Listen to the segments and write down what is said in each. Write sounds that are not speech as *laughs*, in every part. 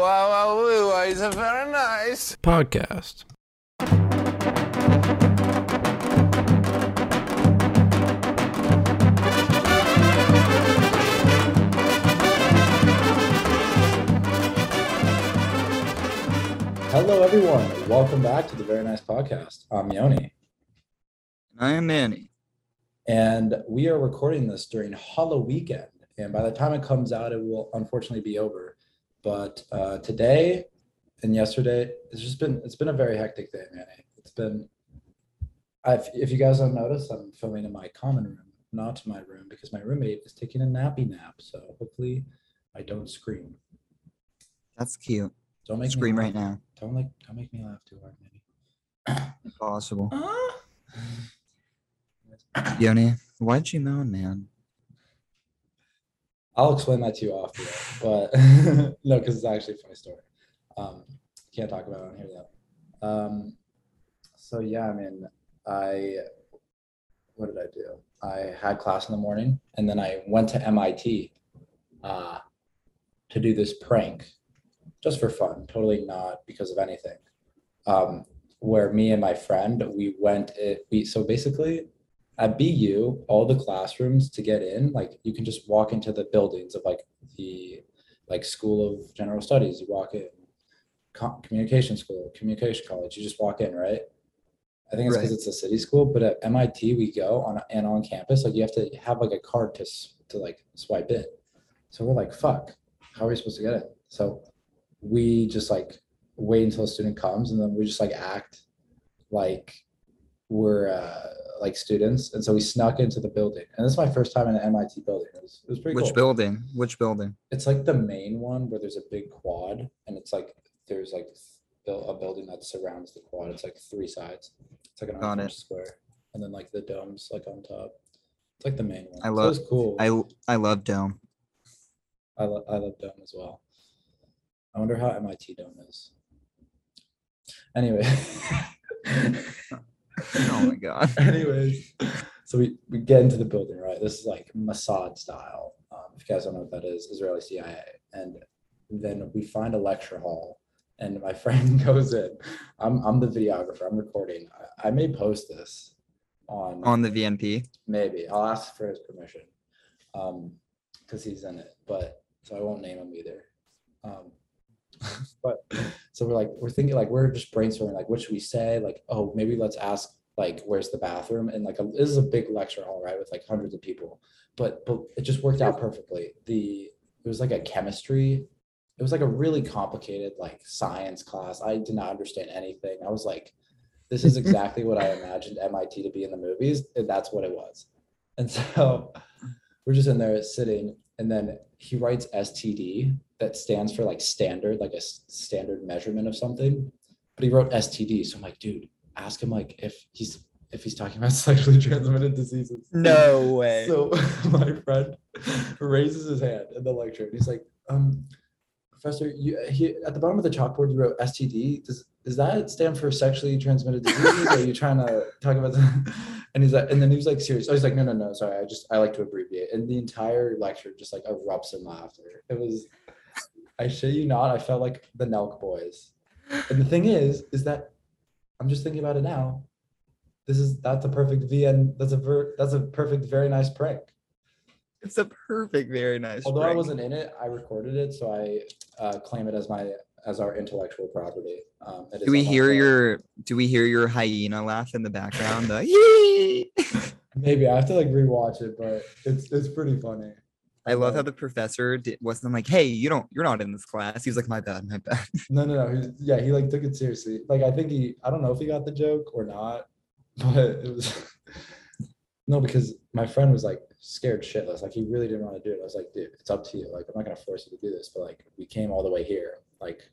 wow, wow, woo, it's a very nice. podcast. Hello, everyone. Welcome back to the Very Nice Podcast. I'm Yoni, I am Manny. and we are recording this during Hollow Weekend. And by the time it comes out, it will unfortunately be over. But uh, today and yesterday, it's just been it's been a very hectic day, Manny. It's been. I've, if you guys don't notice, I'm filming in my common room, not my room, because my roommate is taking a nappy nap. So hopefully, I don't scream. That's cute. Don't make Scream me right now. Don't like don't make me laugh too hard, Manny. Impossible. *clears throat* Yoni, why'd you moan, man? I'll explain that to you after, but *laughs* no, because it's actually a funny story. Um, can't talk about it on here though. Um, so yeah, I mean, I what did I do? I had class in the morning, and then I went to MIT uh, to do this prank, just for fun, totally not because of anything. Um, where me and my friend we went. It, we so basically at BU, all the classrooms to get in, like you can just walk into the buildings of like the like School of General Studies. You walk in, Co- Communication School, Communication College. You just walk in, right? I think it's because Right. it's a city school, but at MIT we go on and on campus, like you have to have like a card to to like swipe in. So we're like, fuck, how are we supposed to get it? So we just like wait until a student comes, and then we just like act like we're uh, like students, and so we snuck into the building. And this is my first time in an MIT building. It was, it was pretty Which cool. building? Which building? It's like the main one where there's a big quad, and it's like there's like a building that surrounds the quad. It's like three sides. It's like an Got it. square, and then like the domes like on top. It's like the main one. I So it love- was cool. I I love Dome. I, lo- I love dome as well. I wonder how MIT dome is. Anyway. *laughs* *laughs* Oh my god. *laughs* Anyways, so we, we get into the building, right? This is like Mossad style. Um, if you guys don't know what that is, Israeli CIA. And then we find a lecture hall, and my *laughs* friend goes in. I'm, I'm the videographer, I'm recording. I, I may post this on, On the VNP. maybe. I'll ask for his permission um, because he's in it, but so I won't name him either. Um, *laughs* but so we're like, we're thinking like we're just brainstorming like what should we say? Like, oh, maybe let's ask like where's the bathroom? And like a, this is a big lecture hall, right, with like hundreds of people. But but it just worked out perfectly. The it was like a chemistry. It was like a really complicated like science class. I did not understand anything. I was like, this is *laughs* exactly what I imagined MIT to be in the movies, and that's what it was. And so *laughs* we're just in there sitting, and then he writes STD that stands for like standard, like a standard measurement of something. But he wrote STD, so I'm like, dude, ask him like if he's if he's talking about *laughs* sexually transmitted diseases. No *laughs* way. So *laughs* my friend raises his hand in the lecture, and he's like, um, Professor, you he, at the bottom of the chalkboard you wrote STD. Does does that stand for sexually transmitted diseases? Are you trying to talk about that? And he's like, and then he was like serious. Oh, he's like, no, no, no, sorry. I just I like to abbreviate. And the entire lecture just like erupts in laughter. It was, I shit you not, I felt like the Nelk boys. And the thing is, is that I'm just thinking about it now. This is that's a perfect VN. That's a ver, that's a perfect, very nice prank. It's a perfect, very nice. Although I wasn't in it, I recorded it, so I uh, claim it as my as our intellectual property. Um, it is Do we hear phone. your do we hear your hyena laugh in the background? *laughs* The yee! Maybe I have to like rewatch it, but it's it's pretty funny. I love how the professor did, wasn't like, hey, you don't you're not in this class. He was like, my bad, my bad. *laughs* No, no, no. He, yeah, he like took it seriously. Like I think he, I don't know if he got the joke or not, *laughs* but it was *laughs* no because my friend was like scared shitless. Like he really didn't want to do it. I was like, dude, it's up to you. Like I'm not gonna force you to do this, but like we came all the way here. Like,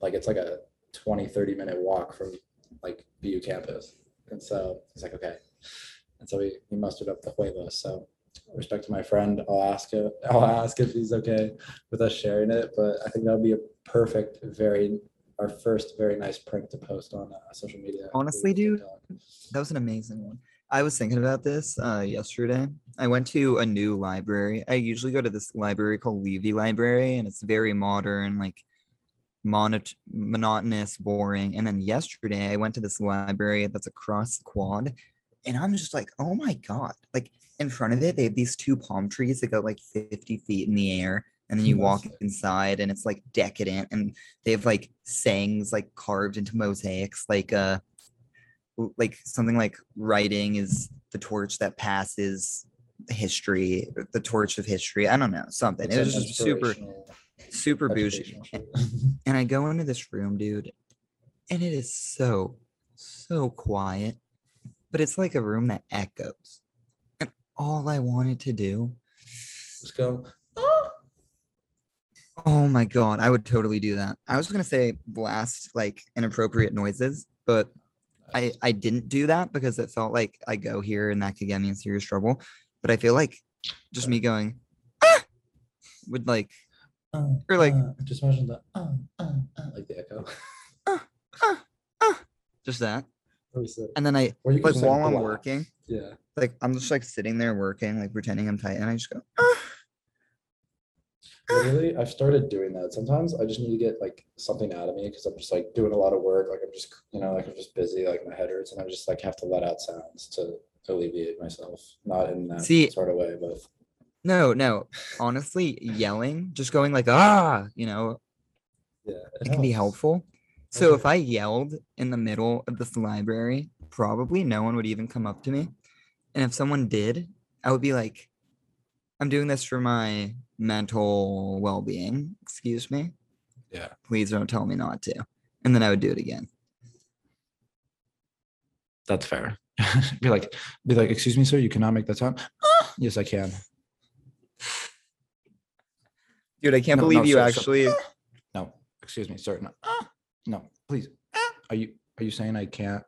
like it's like a 20, 30 minute walk from like BU campus. And so he's like, okay. And so he, he mustered up the huevos. So respect to my friend, I'll ask him, *laughs* I'll ask if he's okay with us sharing it. But I think that would be a perfect, very our first very nice prank to post on uh, social media. Honestly, dude, That was an amazing one. I was thinking about this uh, yesterday. I went to a new library. I usually go to this library called Leavey Library, and it's very modern. Like monot- monotonous, boring. And then yesterday I went to this library that's across the quad, and I'm just like, oh my god! Like in front of it, they have these two palm trees that go like 50 feet in the air, and then you walk inside, and it's like decadent, and they have like sayings like carved into mosaics, like uh, like something like writing is the torch that passes history, the torch of history. I don't know something. It's It was just super super bougie. *laughs* And I go into this room, dude, and it is so, so quiet, but it's like a room that echoes. And all I wanted to do, Just go. oh my God, I would totally do that. I was going to say blast like inappropriate noises, but I, I didn't do that because it felt like I go here and that could get me in serious trouble. But I feel like just me going, "Ah!" would like, Uh, Or like- uh, just imagine the uh, uh, uh, like the echo. just that. And then I, like while I'm working, Yeah. like I'm just like sitting there working, like pretending I'm tight, and I just go, Really, I've started doing that. Sometimes I just need to get like something out of me because I'm just like doing a lot of work. Like I'm just, you know, like I'm just busy, like my head hurts, and I just like have to let out sounds to alleviate myself. Not in that See- sort of way, but no, no. Honestly, yelling, just going like ah, you know, yeah, it can be helpful. So mm-hmm. if I yelled in the middle of this library, probably no one would even come up to me. And if someone did, I would be like, I'm doing this for my mental well being. Excuse me. Yeah. Please don't tell me not to. And then I would do it again. That's fair. *laughs* be like, be like, excuse me, sir, you cannot make that sound. *gasps* yes, I can. Dude, I can't No, no, believe you sir, sir. actually. *gasps* No, excuse me, sir. No, *gasps* no, please. Are you are you saying I can't?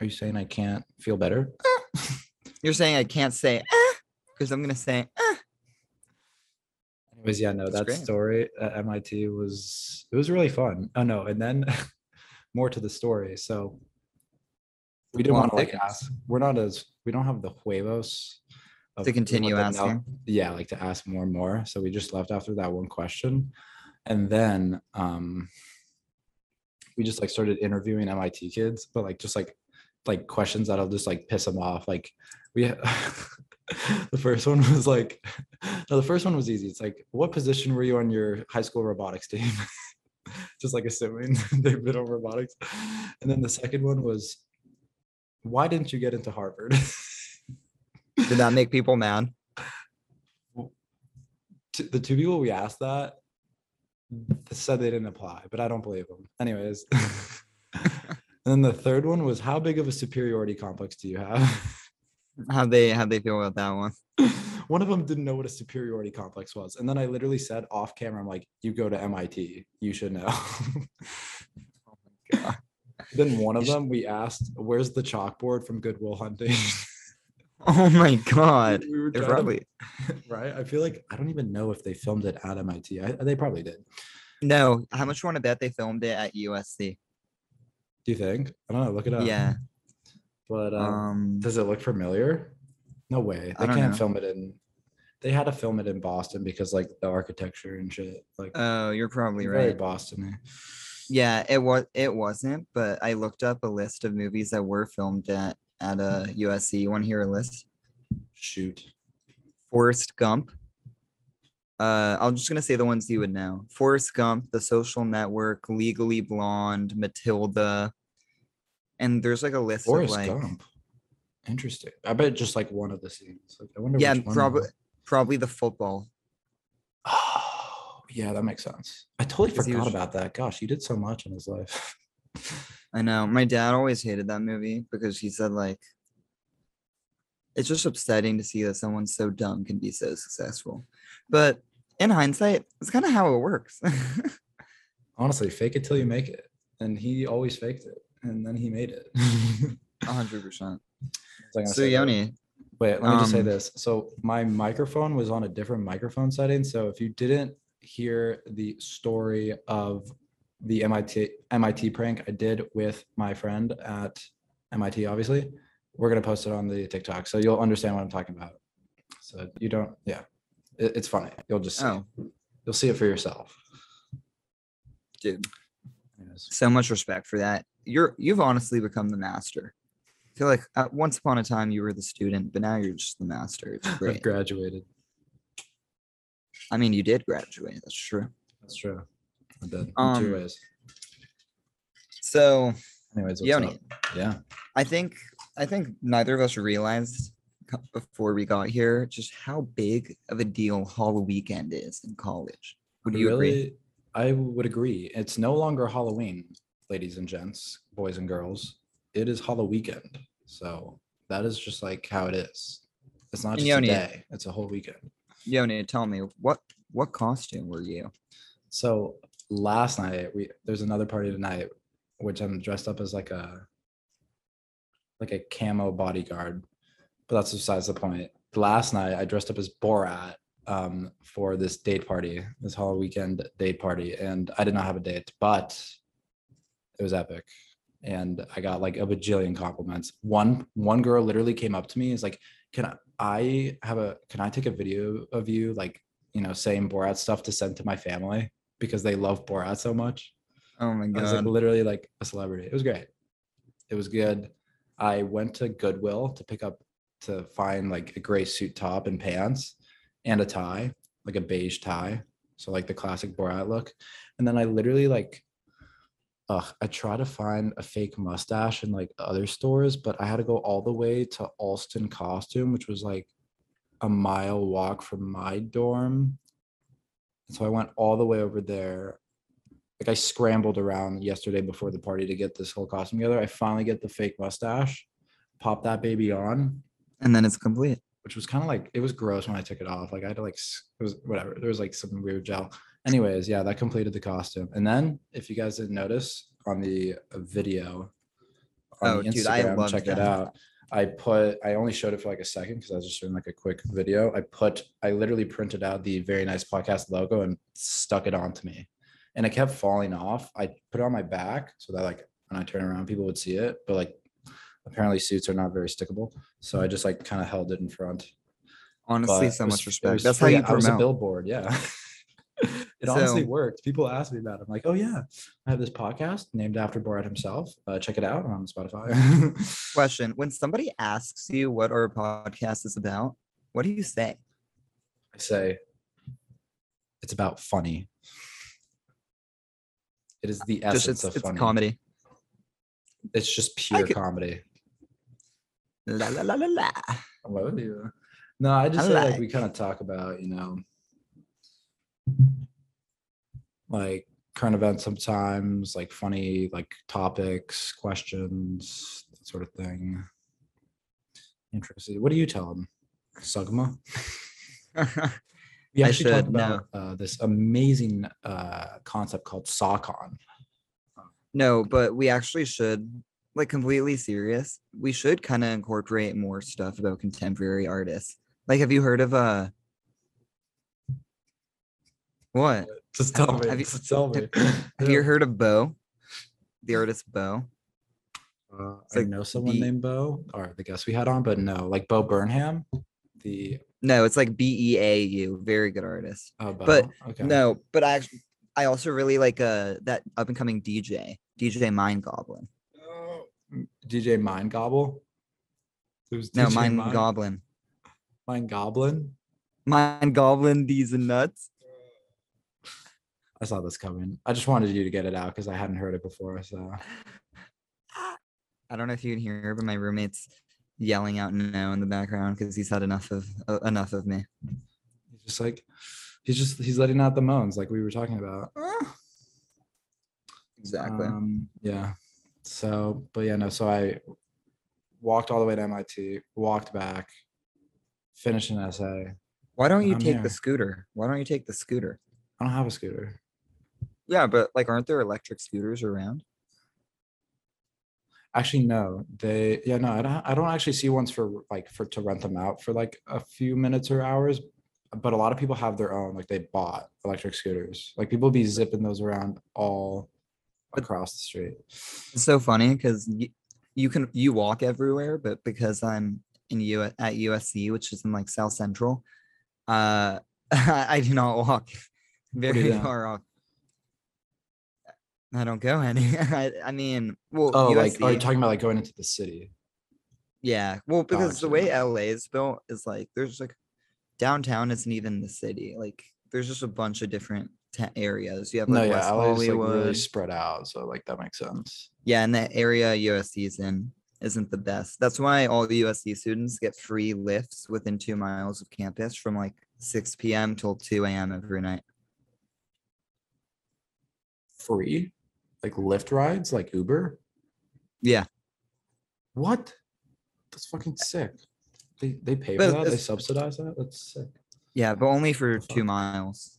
Are you saying I can't feel better? *laughs* You're saying I can't say because I'm gonna say "Ah." Anyways, yeah, no, That's that great. story at MIT was it was really fun. Oh no, and then *laughs* more to the story. So we didn't want to like thickens. ask. We're not as we don't have the huevos to continue want to know- asking. Yeah, like to ask more and more. So we just left after that one question, and then um we just like started interviewing MIT kids, but like just like like questions that'll just like piss them off. Like we *laughs* the first one was like *laughs* no, the first one was easy. It's like, what position were you on your high school robotics team? *laughs* just like assuming they've been on robotics. And then the second one was, why didn't you get into Harvard? Did that make people mad? The two people we asked that said they didn't apply, but I don't believe them. Anyways. *laughs* *laughs* and then the third one was, how big of a superiority complex do you have? *laughs* How they how they feel about that one? one of them didn't know what a superiority complex was. And then I literally said off camera, I'm like, you go to MIT, you should know. Oh god. then one of them we asked, where's the chalkboard from Good Will Hunting? Oh my god. we were trying to- right? I feel like I don't even know if they filmed it at MIT. I, they probably did. No. How much you want to bet they filmed it at USC? Do you think? I don't know. Look it up. Yeah. But um, Um does it look familiar? No way. I They don't can't know. film it in. They had to film it in Boston because like the architecture and shit. Like oh, you're probably very right. Boston. Yeah, it was it wasn't, but I looked up a list of movies that were filmed at at uh, USC. You want to hear a list? Shoot. Forrest Gump. Uh, I'm just gonna say the ones you would know: Forrest Gump, The Social Network, Legally Blonde, Matilda, and there's like a list Forrest of like Gump. Interesting. I bet just like one of the scenes. Like, I wonder. yeah, which one it probably probably the football. Oh, *sighs* yeah, that makes sense. I totally forgot was- about that. Gosh, he did so much in his life. *laughs* I know. My dad always hated that movie because he said like it's just upsetting to see that someone so dumb can be so successful. But in hindsight, it's kind of how it works. *laughs* Honestly, fake it till you make it. And he always faked it. And then he made it. *laughs* Hundred percent. Was I So say that? Yoni, Wait, let me just say Um, this. So my microphone was on a different microphone setting. So if you didn't hear the story of the MIT MIT prank I did with my friend at MIT, obviously, we're gonna post it on the TikTok. So you'll understand what I'm talking about. So you don't, yeah. It, it's funny. You'll just see. oh You'll see it for yourself. dude, So much respect for that. You're you've honestly become the master. I feel like at once upon a time you were the student, but now you're just the master. It's *laughs* I've graduated. I mean, you did graduate. That's true. That's true. I did in Um, two ways. So, Anyways, what's Yoni, up? Yeah. I think I think neither of us realized before we got here just how big of a deal Hall Weekend is in college. Would you agree? I would agree. It's no longer Halloween, ladies and gents, boys and girls. It is Halloween weekend. So that is just like how it is. It's not And just a Yoni- day, it's a whole weekend. Yoni, tell me what what costume were you? So last night we there's another party tonight, which I'm dressed up as like a like a camo bodyguard, but that's besides the point. Last night I dressed up as Borat um, for this date party, this whole weekend date party, and I did not have a date, but it was epic, and I got like a bajillion compliments. One one girl literally came up to me, is like, "Can I, have a? Can I take a video of you like you know saying Borat stuff to send to my family because they love Borat so much?" Oh my god! I was like literally like a celebrity. It was great. It was good. I went to Goodwill to pick up to find like a gray suit top and pants and a tie, like a beige tie. So like the classic Borat look. And then I literally like I try to find a fake mustache in like other stores, but I had to go all the way to Allston Costume, which was like a mile walk from my dorm. And so I went all the way over there like I scrambled around yesterday before the party to get this whole costume together. I finally get the fake mustache, pop that baby on, And then it's complete. which was kind of like it was gross when I took it off. Like I had to like it was whatever. There was like some weird gel. Anyways, yeah, that completed the costume. And then if you guys didn't notice on the uh, video on Oh, the dude, I Instagram, love check it out. I put I only showed it for like a second because I was just doing like a quick video. I put I literally printed out the very nice podcast logo and stuck it onto me. And it kept falling off. I put it on my back so that like when I turn around, people would see it. But like apparently suits are not very stickable. So I just like kind of held it in front. Honestly, But so was- much respect. was That's how you I was a promote. billboard. Yeah. *laughs* it honestly So- worked. People ask me about it. I'm like, oh yeah, I have this podcast named after Borat himself. Uh, check it out on Spotify. *laughs* Question: When somebody asks you what our podcast is about, what do you say? I say it's about funny. It is the Just essence it's, of it's comedy. It's just pure could- comedy. La la la la la. What would you? No, I just I like like- we kind of talk about, you know, like current events sometimes, like funny like topics, questions, that sort of thing. Interesting. What do you tell them? Sugma? *laughs* We I actually talked should about uh, this amazing uh, concept called SOCON. no, but we actually should, like, completely serious. We should kind of incorporate more stuff about contemporary artists. Like, have you heard of uh what? Just tell me. Have you- just tell me. *laughs* Have you heard of Bo? The artist Bo? Uh, I like know someone B- named Bo, or the guest we had on, but no, like Bo Burnham, the No, it's like B E A U. Very good artist. oh, Bo. But okay. No, but I actually, I also really like uh that up and coming DJ, DJ Mind Goblin. DJ Mind Gobble. No, DJ Mind Mind, Goblin. Mind Goblin. Mind Goblin, these nuts. I saw this coming. I just wanted you to get it out because I hadn't heard it before. So I don't know if you can hear, but my roommate's yelling out no in the background because he's had enough of uh, enough of me. he's just like he's just he's letting out the moans like we were talking about. Exactly. Um, yeah. So, but yeah, no. So I walked all the way to MIT, walked back, finished an essay. Why don't you I'm take here. the scooter? Why don't you take the scooter? I don't have a scooter. Yeah, but like, aren't there electric scooters around? Actually, no. They yeah, no, I don't I don't actually see ones for like for to rent them out for like a few minutes or hours. But a lot of people have their own, like they bought electric scooters. Like people be zipping those around all across the street. It's so funny because y- you can you walk everywhere, but because I'm in U at USC, which is in like South Central, uh, *laughs* I do not walk *laughs* very far off. I don't go *laughs* any. I, I mean, well, Oh, like are you talking about like going into the city? Yeah, well, because the way LA is built is like there's like downtown isn't even the city. Like there's just a bunch of different ta- areas. You have No, like yeah, West LA is like really spread out, so like that makes sense. yeah, and the area USC is in isn't the best. That's why all the USC students get free Lyfts within two miles of campus from like 6 p.m. till 2 a.m. every night. Free, like Lyft rides, like Uber. Yeah, What? That's fucking sick. They they pay for that. They subsidize that. That's sick. yeah, but only for two miles.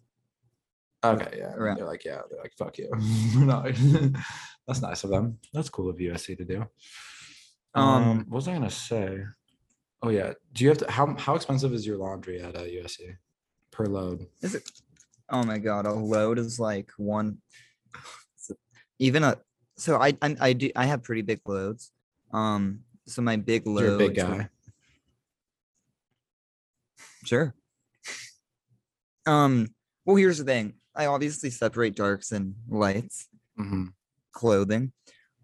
Okay, yeah. Around- They're like, yeah, they're like, fuck you. *laughs* Not. *laughs* That's nice of them. That's cool of USC to do. Um, Um, what was I gonna say? Oh yeah. Do you have to how how expensive is your laundry at uh, USC per load? Is it? Oh my god, a load is like one. *sighs* Even a so I I, I do I have pretty big loads. Um, so my big load. You're a big guy. Sure. *laughs* Um. Well, here's the thing. I obviously separate darks and lights Mhm. clothing.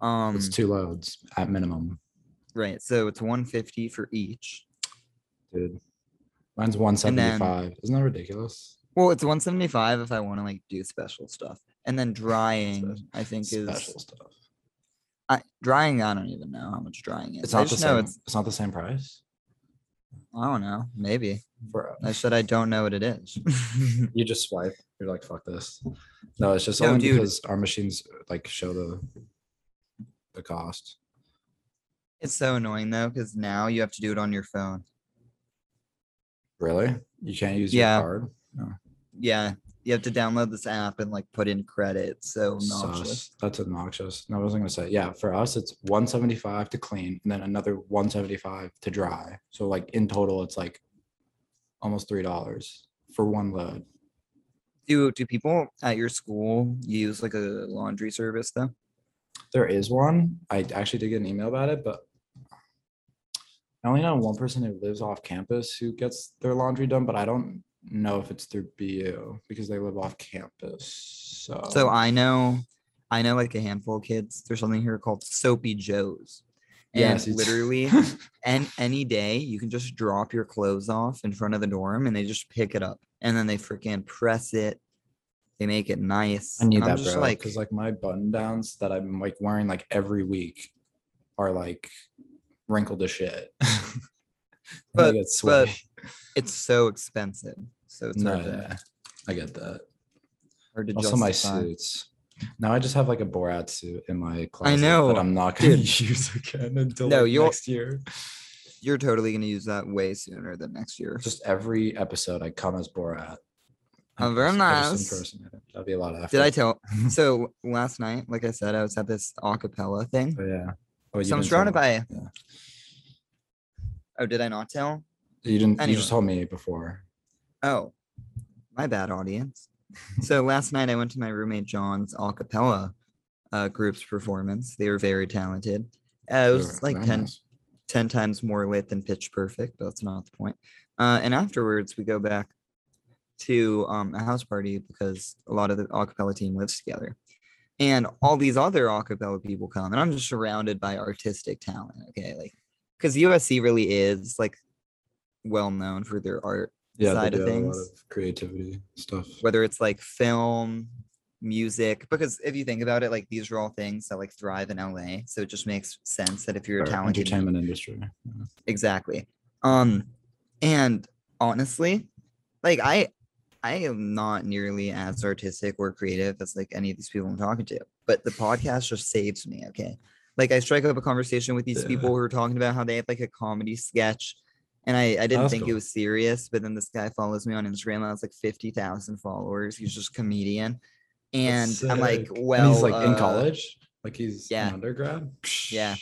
Um. It's two loads at minimum, Right. So it's 150 for each. dude. Mine's one seventy five. Isn't that ridiculous? Well, it's 175 if I want to like do special stuff, and then drying *laughs* I think is Special stuff. I, drying. I don't even know how much drying is. It's not the same. it's. It's not the same price. I don't know. Maybe Bro. I said I don't know what it is. *laughs* You just swipe. You're like, fuck this. No, it's just No, only dude. because our machines like show the the cost. it's so annoying though because now you have to do it on your phone. Really? You can't use Yeah. your card? Yeah, you have to download this app and like put in credit. So obnoxious. Sus. That's obnoxious. No, I wasn't gonna say. Yeah, for us it's 175 to clean and then another 175 to dry. So like in total it's like almost three dollars for one load. Do do people at your school use like a laundry service though? There is one. I actually did get an email about it, but I only know one person who lives off campus who gets their laundry done, but I don't know if it's through BU because they live off campus. So, So I know, I know like a handful of kids. There's something here called Soapy Joe's. And Yes, literally, *laughs* and any day you can just drop your clothes off in front of the dorm and they just pick it up and then they freaking press it. They make it nice. I need and I'm that, just bro. Like, Because like my button downs that I'm like wearing like every week are like wrinkled to shit. *laughs* But- but it's so expensive. So it's no, hard, to, yeah, I get that. hard to Also, my suits. Now I just have like a Borat suit in my closet I know, that I'm not gonna dude. *laughs* use again until No, like, next year. You're totally gonna use that way sooner than next year. Just every episode, I come as Borat. Oh, very just- I just nice. impersonate. That'd be a lot of effort. Did I tell? *laughs* So last night, like I said, I was at this acapella thing. Oh, yeah. Oh, so I'm surrounded by. Yeah. Oh, did I not tell? You didn't. You just told me before. Oh, my bad, audience. so *laughs* last night I went to my roommate John's a cappella uh, group's performance. They were very talented. Uh, it was like very 10, nice. 10 times more lit than Pitch Perfect, but that's not the point. Uh, and afterwards, we go back to um, a house party because a lot of the a cappella team lives together. And all these other a cappella people come, and I'm just surrounded by artistic talent. Okay. Like, because USC really is like well known for their art Yeah, side of a things. of creativity stuff. whether it's like film music because if you think about it like these are all things that like thrive in la so it just makes sense that if you're a or talented entertainment industry. Yeah. exactly um and honestly like i i am not nearly as artistic or creative as like any of these people i'm talking to but the podcast just saves me okay like i strike up a conversation with these Yeah. people who are talking about how they have like a comedy sketch and I, I didn't that's think it was serious, but then this guy follows me on Instagram. that has like 50,000 followers. He's just a comedian. And I'm like, well, and he's like in uh, college, like he's yeah. undergrad. Yeah.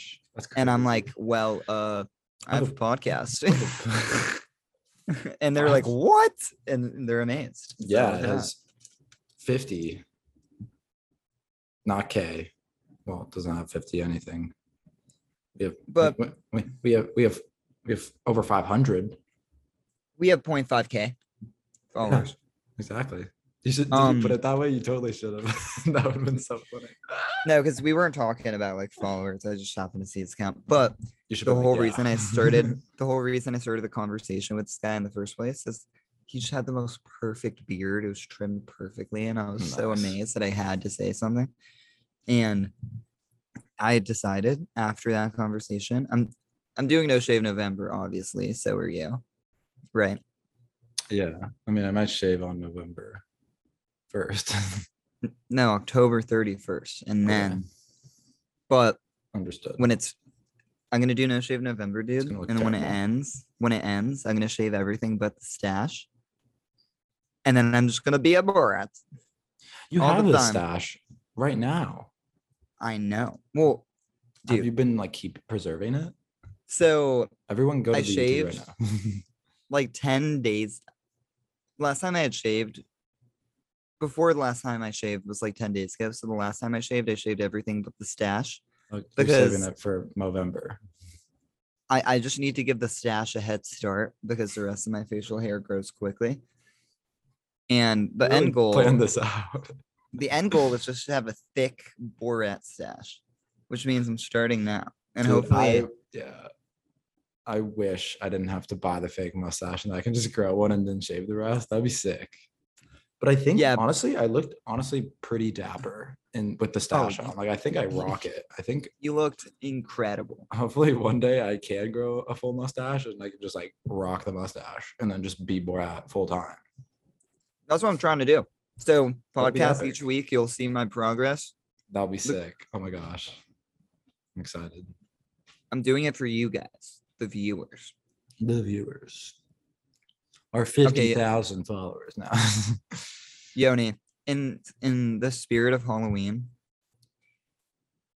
And I'm like, well, uh, I have a podcast. *laughs* and they're like, what? And they're amazed. So, yeah, it has 50, not K. Well, it doesn't have 50 anything. We have, But- we, we, we have, we have, we have over 500. We have 0.5K followers. *laughs* Exactly. You should did you put Um, it that way. You totally should have. *laughs* that would have been so funny. No, because we weren't talking about like followers. I just happened to see his account. But the be like, whole "Yeah." reason I started *laughs* the whole reason I started the conversation with this guy in the first place is he just had the most perfect beard. It was trimmed perfectly, and I was so amazed that I had to say something. And I decided after that conversation, I'm I'm doing no shave November, obviously. So are you, right? yeah, I mean, I might shave on November first. *laughs* No, October 31st, and Okay. then, but Understood. when it's I'm gonna do no shave November, dude. And then when it ends, when it ends, I'm gonna shave everything but the stash. And then I'm just gonna be a Borat. you all have the the stash right now. I know. Well, Have you been like keep preserving it? So Everyone go to I the YouTube right shaved. now. *laughs* like 10 days. Last time I had shaved before the last time I shaved was like 10 days ago. So the last time I shaved, I shaved everything but the stash. Like, you're saving it for November. I, I just need to give the stash a head start because the rest of my facial hair grows quickly. And the Really end goal Plan this out. *laughs* the end goal is just to have a thick Borat stash, which means I'm starting now. And Dude, hopefully I, yeah. I wish I didn't have to buy the fake mustache and I can just grow one and then shave the rest. That'd be sick. But I think Yeah. honestly, I looked honestly pretty dapper in with the oh, stash y- on. Like I think I rock it. I think you looked incredible. hopefully one day I can grow a full mustache and I can just like rock the mustache and then just be Borat full time. That's what I'm trying to do. So podcast epic. each week, you'll see my progress. That'll be sick. Oh my gosh. I'm excited. I'm doing it for you guys, the viewers. The viewers. Our Okay, 50,000 followers now. *laughs* Yoni, in in the spirit of Halloween,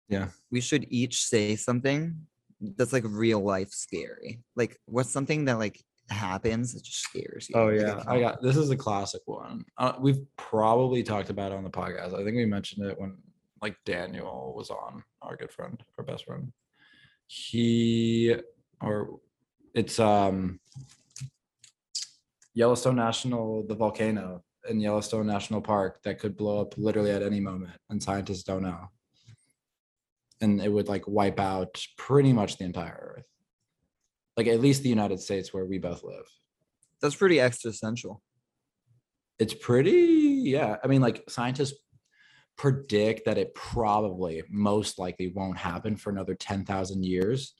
Yeah. we should each say something that's like real life scary. Like what's something that like happens it just scares you? Oh yeah, I got this is a classic one. Uh, we've probably talked about it on the podcast. I think we mentioned it when like Daniel was on, our good friend, our best friend. He or it's um Yellowstone National, the volcano in Yellowstone National Park that could blow up literally at any moment, and scientists don't know. And it would like wipe out pretty much the entire Earth, like at least the United States where we both live That's pretty existential. it's pretty yeah i mean like scientists predict that it probably most likely won't happen for another 10,000 years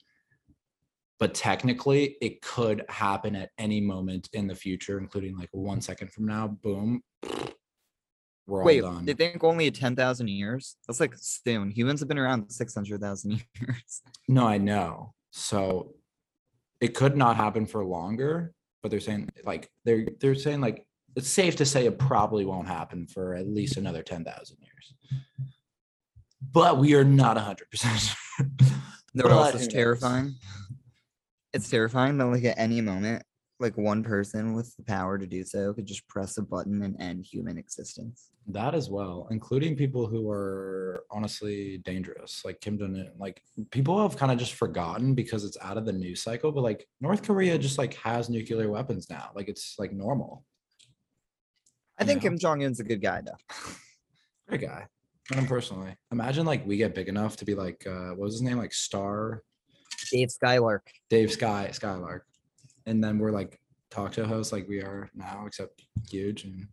but technically it could happen at any moment in the future including like one second from now boom *sniffs* we're all Wait, done they think only 10,000 years? That's like soon. Humans have been around 600,000 *laughs* years. no i know so it could not happen for longer but they're saying like they're they're saying like it's safe to say it probably won't happen for at least another 10,000 years but we are not 100% sure. Know what else is terrifying? It's terrifying that like at any moment, like one person with the power to do so could just press a button and end human existence. that as well including people who are honestly dangerous like kim jong-un like people have kind of just forgotten because it's out of the news cycle but like north korea just like has nuclear weapons now like it's like normal I think Yeah. Kim Jong Un's a good guy though. *laughs* great guy Not him personally imagine like we get big enough to be like uh what was his name like star Dave Skylark. Dave Sky Skylark, and then we're like talk show hosts like we are now, except huge and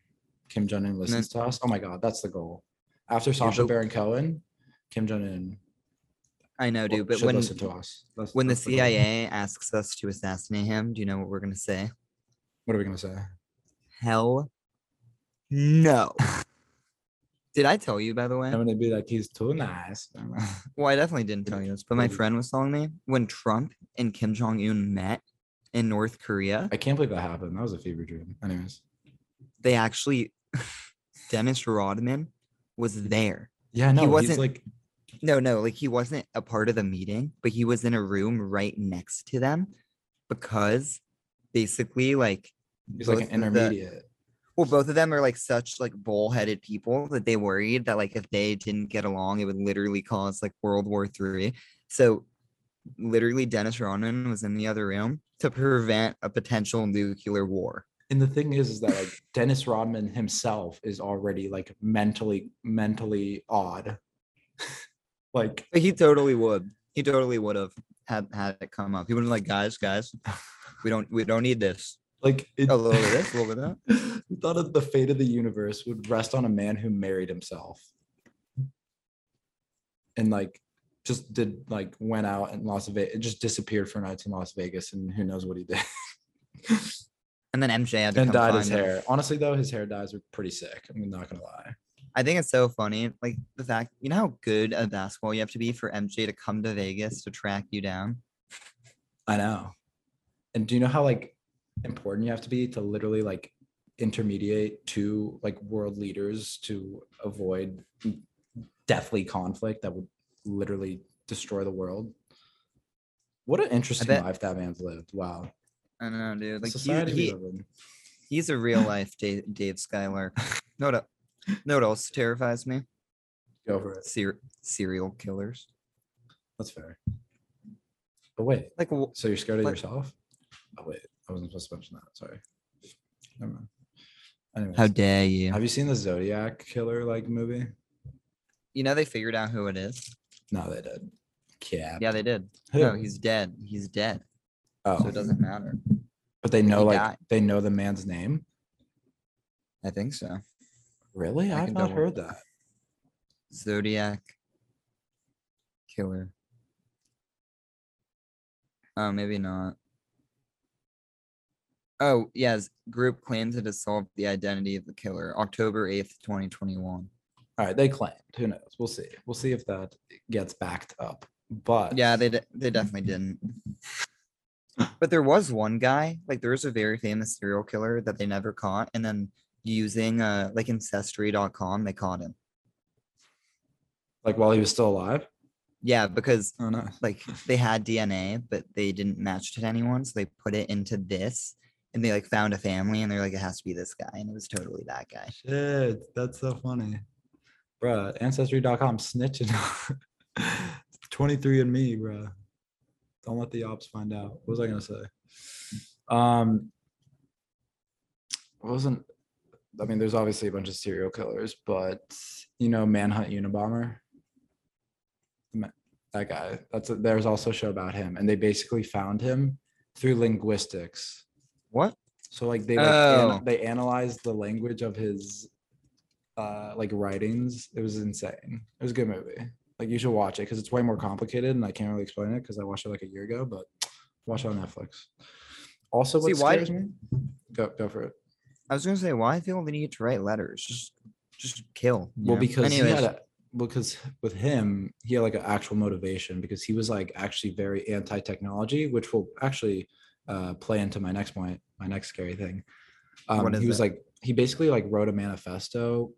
Kim Jong Un listens to us. Oh my god, that's the goal. After Sacha Baron Cohen, Kim Jong Un I know, dude. But when listen to us. That's- when the that's goal. CIA asks us to assassinate him, do you know what we're gonna say? what are we gonna say? Hell, no. Did I tell you by the way? I'm gonna be like, he's too nice. *laughs* Well, I definitely didn't tell you this, but my friend was telling me when Trump and Kim Jong Un met in North Korea, I can't believe that happened. That was a fever dream. Anyways, they actually *laughs* Dennis Rodman was there. yeah, no, he's wasn't- like, No, no, like he wasn't a part of the meeting, but he was in a room right next to them because basically like he's like an of the- intermediate. well, both of them are like such like bullheaded people that they worried that like if they didn't get along, it would literally cause like World War Three. So literally Dennis Rodman was in the other room to prevent a potential nuclear war. And the thing is, is that like Dennis Rodman himself is already like mentally, mentally odd. *laughs* like, But he totally would. He totally would have had had it come up. He would have like, guys, guys, we don't we don't need this. like it, A little bit of this, a little bit of that. *laughs* we thought that the fate of the universe would rest on a man who married himself. And like just did like went out in Las Vegas, it just disappeared for nights in Las Vegas, and who knows what he did. And then MJ had to and dyed his find him. hair. Honestly, though, his hair dyes are pretty sick. I'm not gonna lie. I think it's so funny. Like the fact, you know how good at basketball you have to be for MJ to come to Vegas to track you down. I know. And do you know how like important you have to be to literally like intermediate two like world leaders to avoid mm, deathly conflict that would literally destroy the world? What an interesting bet- life that man's lived. Wow. I don't know, dude. Like Society we he, he's a real life Dave, Dave Skylark. No, no, no. What else terrifies me? Go for it. Ser- serial killers. That's fair. But wait, Like, wh- so you're scared of Like- yourself? Oh wait, I wasn't supposed to mention that. Sorry. Never mind. Anyways, how dare you? have you seen the Zodiac killer like movie? You know they figured out who it is. No, they did. Yeah. Yeah, they did. Who? No, he's dead. He's dead. Oh, So it doesn't matter. but they know he like died. they know the man's name. I think so. Really? I I've can not double- heard that. Zodiac killer. Oh, maybe not. Oh, yes. Group claims it has solved the identity of the killer. October 8th, 2021. All right, they claimed. Who knows? We'll see. We'll see if that gets backed up. But Yeah, they de- they definitely didn't. But there was one guy, like there was a very famous serial killer that they never caught, and then using uh like ancestry.com, they caught him. like while he was still alive. Yeah, because Oh no. like they had DNA, but they didn't match it to anyone, so they put it into this, and they like found a family, and they're like, it has to be this guy, and it was totally that guy. Shit, that's so funny. Bruh, ancestry.com snitching. *laughs* 23 and me, bruh. Don't let the ops find out. What was I gonna say? Um wasn't I mean there's obviously a bunch of serial killers, but you know, Manhunt Unabomber. That guy. That's a, there's also a show about him, and they basically found him through linguistics. What? So like they like Oh. they analyzed the language of his uh like writings. It was insane. It was a good movie. Like you should watch it because it's way more complicated and I can't really explain it because I watched it like a year ago, but watch it on Netflix. Also, what See, why- scares me? Go go for it. I was gonna say, why feel the need to write letters? Just just kill. Well, know? because Anyways, he had a because with him, he had like an actual motivation because he was like actually very anti-technology, which will actually uh play into my next point, my next scary thing. Um, What is he was like he basically like wrote a manifesto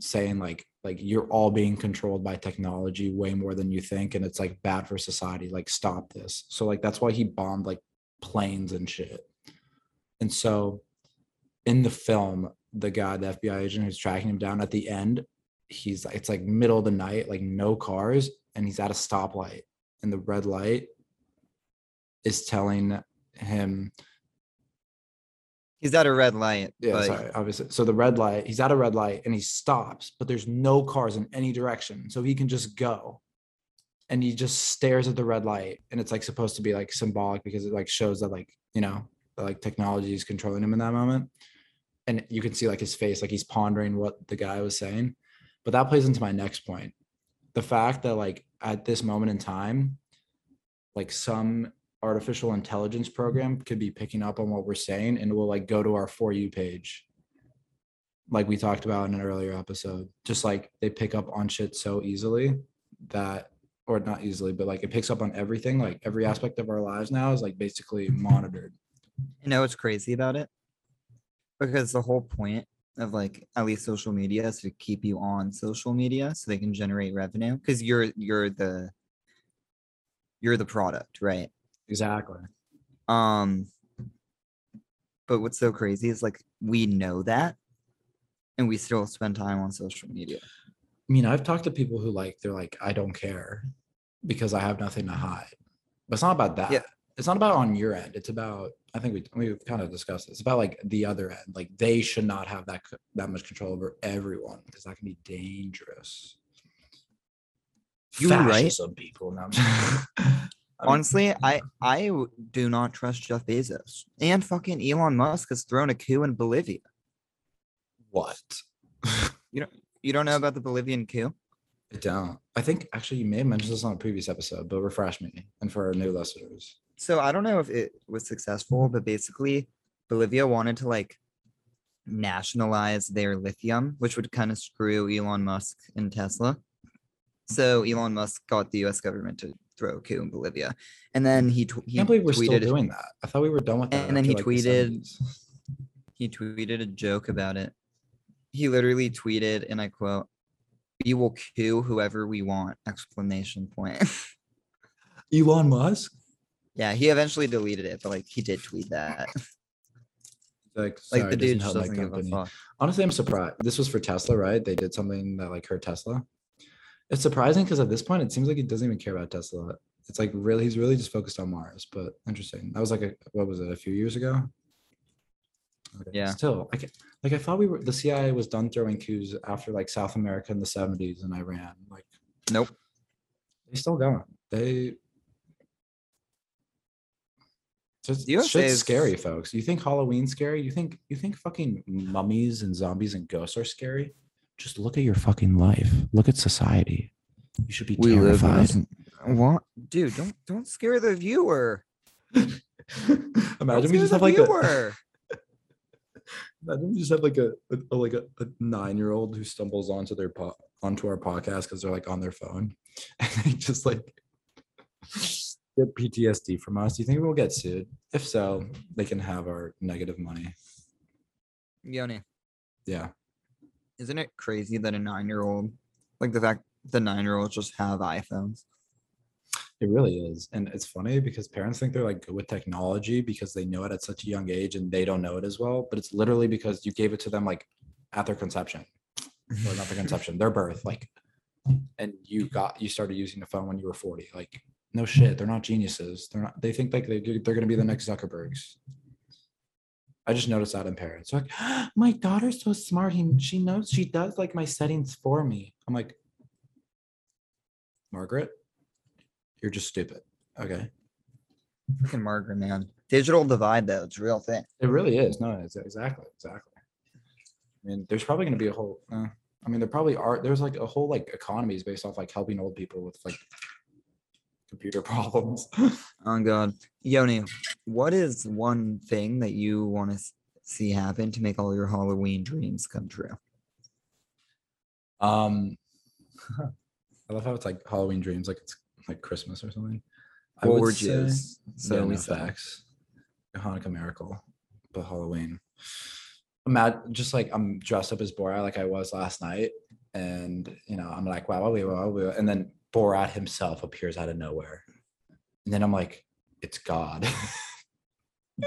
saying like like you're all being controlled by technology way more than you think and it's like bad for society like stop this. So like that's why he bombed like planes and shit. And so in the film the guy the fbi agent who's tracking him down at the end he's it's like middle of the night like no cars and he's at a stoplight and the red light is telling him he's at a red light. yeah, but sorry, obviously. So the red light, he's at a red light and he stops, but there's no cars in any direction. So he can just go. And he just stares at the red light. And it's like supposed to be like symbolic because it like shows that like, you know, that, like technology is controlling him in that moment. And you can see like his face, like he's pondering what the guy was saying. But that plays into my next point. The fact that like at this moment in time, like some artificial intelligence program could be picking up on what we're saying and will like go to our for you page like we talked about in an earlier episode just like they pick up on shit so easily that or not easily but like it picks up on everything like every aspect of our lives now is like basically monitored you know what's crazy about it? Because the whole point of like at least social media is to keep you on social media so they can generate revenue. Because you're you're the you're the product, right? Exactly Um but what's so crazy is like we know that and we still spend time on social media. i mean i've talked to people who like they're like i don't care because i have nothing to hide but it's not about that Yeah. it's not about on your end it's about I think we we've kind of discussed this It's about like the other end. Like they should not have that that much control over everyone because that can be dangerous. You were right. Fascism, people. No, I'm just- *laughs* I mean, Honestly, mm-hmm. I I w- do not trust Jeff Bezos and fucking Elon Musk has thrown a coup in Bolivia. what? *laughs* You don't you don't know about the Bolivian coup? I don't. I think actually you may have mentioned this on a previous episode, but refresh me and for our new listeners. So I don't know if it was successful, but basically Bolivia wanted to like nationalize their lithium, which would kind of screw Elon Musk and Tesla. So Elon Musk got the U.S. government to throw a coup in Bolivia, and then he tw- I he can't believe we're still tweeted doing that. I thought we were done with that. And then he like, tweeted- 70s. *laughs* he tweeted a joke about it. He literally tweeted, and I quote, "We will coup whoever we want!" Explanation point. *laughs* Elon Musk. yeah, he eventually deleted it, but like he did tweet that. *laughs* Like, Like the it doesn't dude help my doesn't give a company. Honestly, I'm surprised. This was for Tesla, right? They did something that like hurt Tesla. It's surprising because at this point, it seems like he doesn't even care about Tesla. It's like really, he's really just focused on Mars. But interesting. That was like a what was it? A few years ago. Okay, Yeah. Still, I like I thought we were the CIA was done throwing coups after like South America in the 70s and Iran. Like Nope. they still going. They. Just, The USA is- scary, folks. You think Halloween's scary? You think you think fucking mummies and zombies and ghosts are scary? Just look at your fucking life. Look at society. You should be We live in terrified. s- What, dude? Don't don't scare the viewer. *laughs* Imagine Don't we just have like a viewer. *laughs* imagine we just have like a, a- like a, a nine year old who stumbles onto their po- onto our podcast because they're like on their phone *laughs* and they just like get PTSD from us. Do you think we'll get sued? If so, they can have our negative money. Yoni, Yeah. Isn't it crazy that a nine-year-old, like the fact the nine-year-olds just have iPhones? It really is. And it's funny because parents think they're like good with technology because they know it at such a young age and they don't know it as well. But it's literally because you gave it to them like at their conception *laughs* or not their conception, their birth. Like, and you got, you started using the phone when you were 40. Like, no shit. They're not geniuses. They're not, they think like they, they're going to be the next Zuckerbergs. I just noticed that in parents. They're like, *gasps* my daughter's so smart. He, she knows she does like my settings for me. I'm like, Margaret, you're just stupid. Okay. Freaking Margaret, man. Digital divide though, it's a real thing. It really is. No, it's exactly, exactly. I mean, there's probably going to be a whole. Uh, I mean, there probably are. There's like a whole like economies based off like helping old people with like computer *laughs* problems. Oh god, Yoni, what is one thing that you want to see happen to make all your Halloween dreams come true? um, *laughs* I love how it's like Halloween dreams, like it's like Christmas or something. I would say- Gorgeous. So yeah, no facts. Hanukkah miracle, but Halloween. Imagine just like I'm dressed up as Borat like I was last night, and you know I'm like wow, wow, wow, wow, wow, and then Borat himself appears out of nowhere, and then I'm like, it's God. *laughs*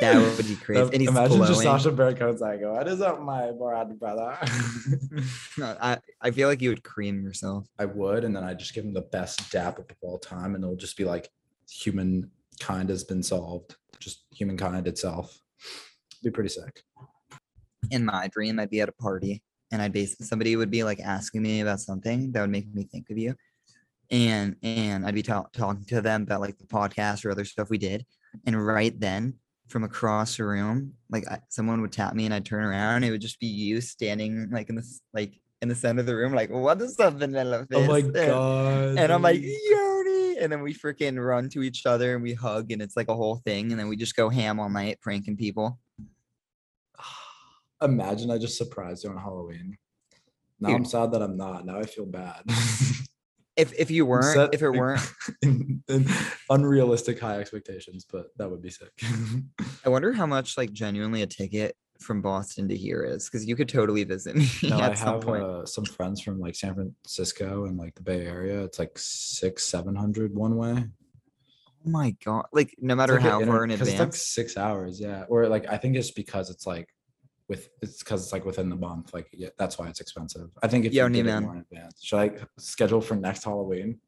That would be crazy. And he's Imagine just glowing. Sacha Baron Cohen's like, what is up, my Borat brother? *laughs* No, I, I feel like you would cream yourself. I would, and then I just give him the best dap of all time, and it'll just be like humankind has been solved, just humankind itself. Be pretty sick. In my dream, I'd be at a party and I'd be somebody would be like asking me about something that would make me think of you. And and I'd be ta- talking to them about like the podcast or other stuff we did. And right then, from across the room, like I, someone would tap me and I'd turn around and it would just be you standing like in this like in the center of the room, like, what is up, vanilla Oh my fist?" And- god! and I'm like, Yoni. And then we freaking run to each other and we hug and it's like a whole thing. And then we just go ham all night pranking people. *sighs* imagine I just surprised you on Halloween. Now I'm sad that I'm not. Now I feel bad. *laughs* If if you weren't, Set- if it weren't, *laughs* in, in unrealistic high expectations, but that would be sick. I wonder how much like genuinely a ticket from Boston to here is because you could totally visit me no, *laughs* I at some have point. uh, some friends from like San Francisco and like the Bay Area. It's like six, seven hundred one way. oh my god! Like no matter like how far in It's like advance. six hours, yeah. Or like I think it's because it's like with it's because it's like within the month. Like yeah, that's why it's expensive. I think if Yo, you man. more in advance, should I schedule for next Halloween?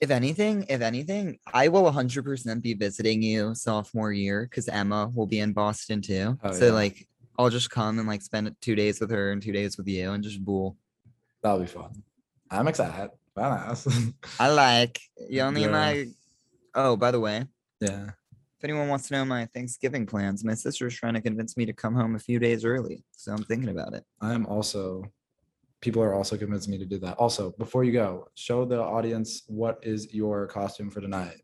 If anything, if anything, I will hundred percent be visiting you sophomore year because Emma will be in Boston too. Oh, so yeah. like I'll just come and like spend two days with her and two days with you and just bull. That'll be fun. I'm excited. I like you *laughs* only Yeah. my oh, by the way, yeah. If anyone wants to know my Thanksgiving plans, my sister's trying to convince me to come home a few days early. So I'm thinking about it. I am also, people are also convincing me to do that. Also, before you go, show the audience what is your costume for tonight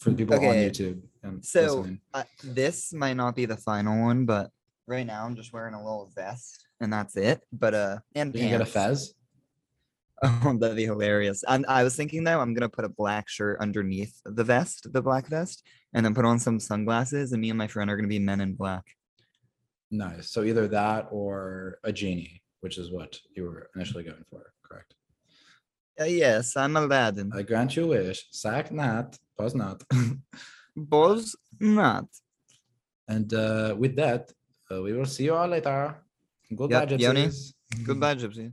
for the people on YouTube and So uh, this might not be the final one, but right now I'm just wearing a little vest and that's it. But uh and You get a fez. *laughs* Oh, that'd be hilarious. I'm, I was thinking though, I'm gonna put a black shirt underneath the vest, the black vest, and then put on some sunglasses, and me and my friend are gonna be men in black. Nice. So either that or a genie, which is what you were initially going for, correct? Uh, yes, I'm Aladdin. I grant you wish. Sack not, pause not. *laughs* Balls not. and uh, with that, uh, we will see you all later. Goodbye, Yep, Yoni. gypsies. Goodbye, Gypsy.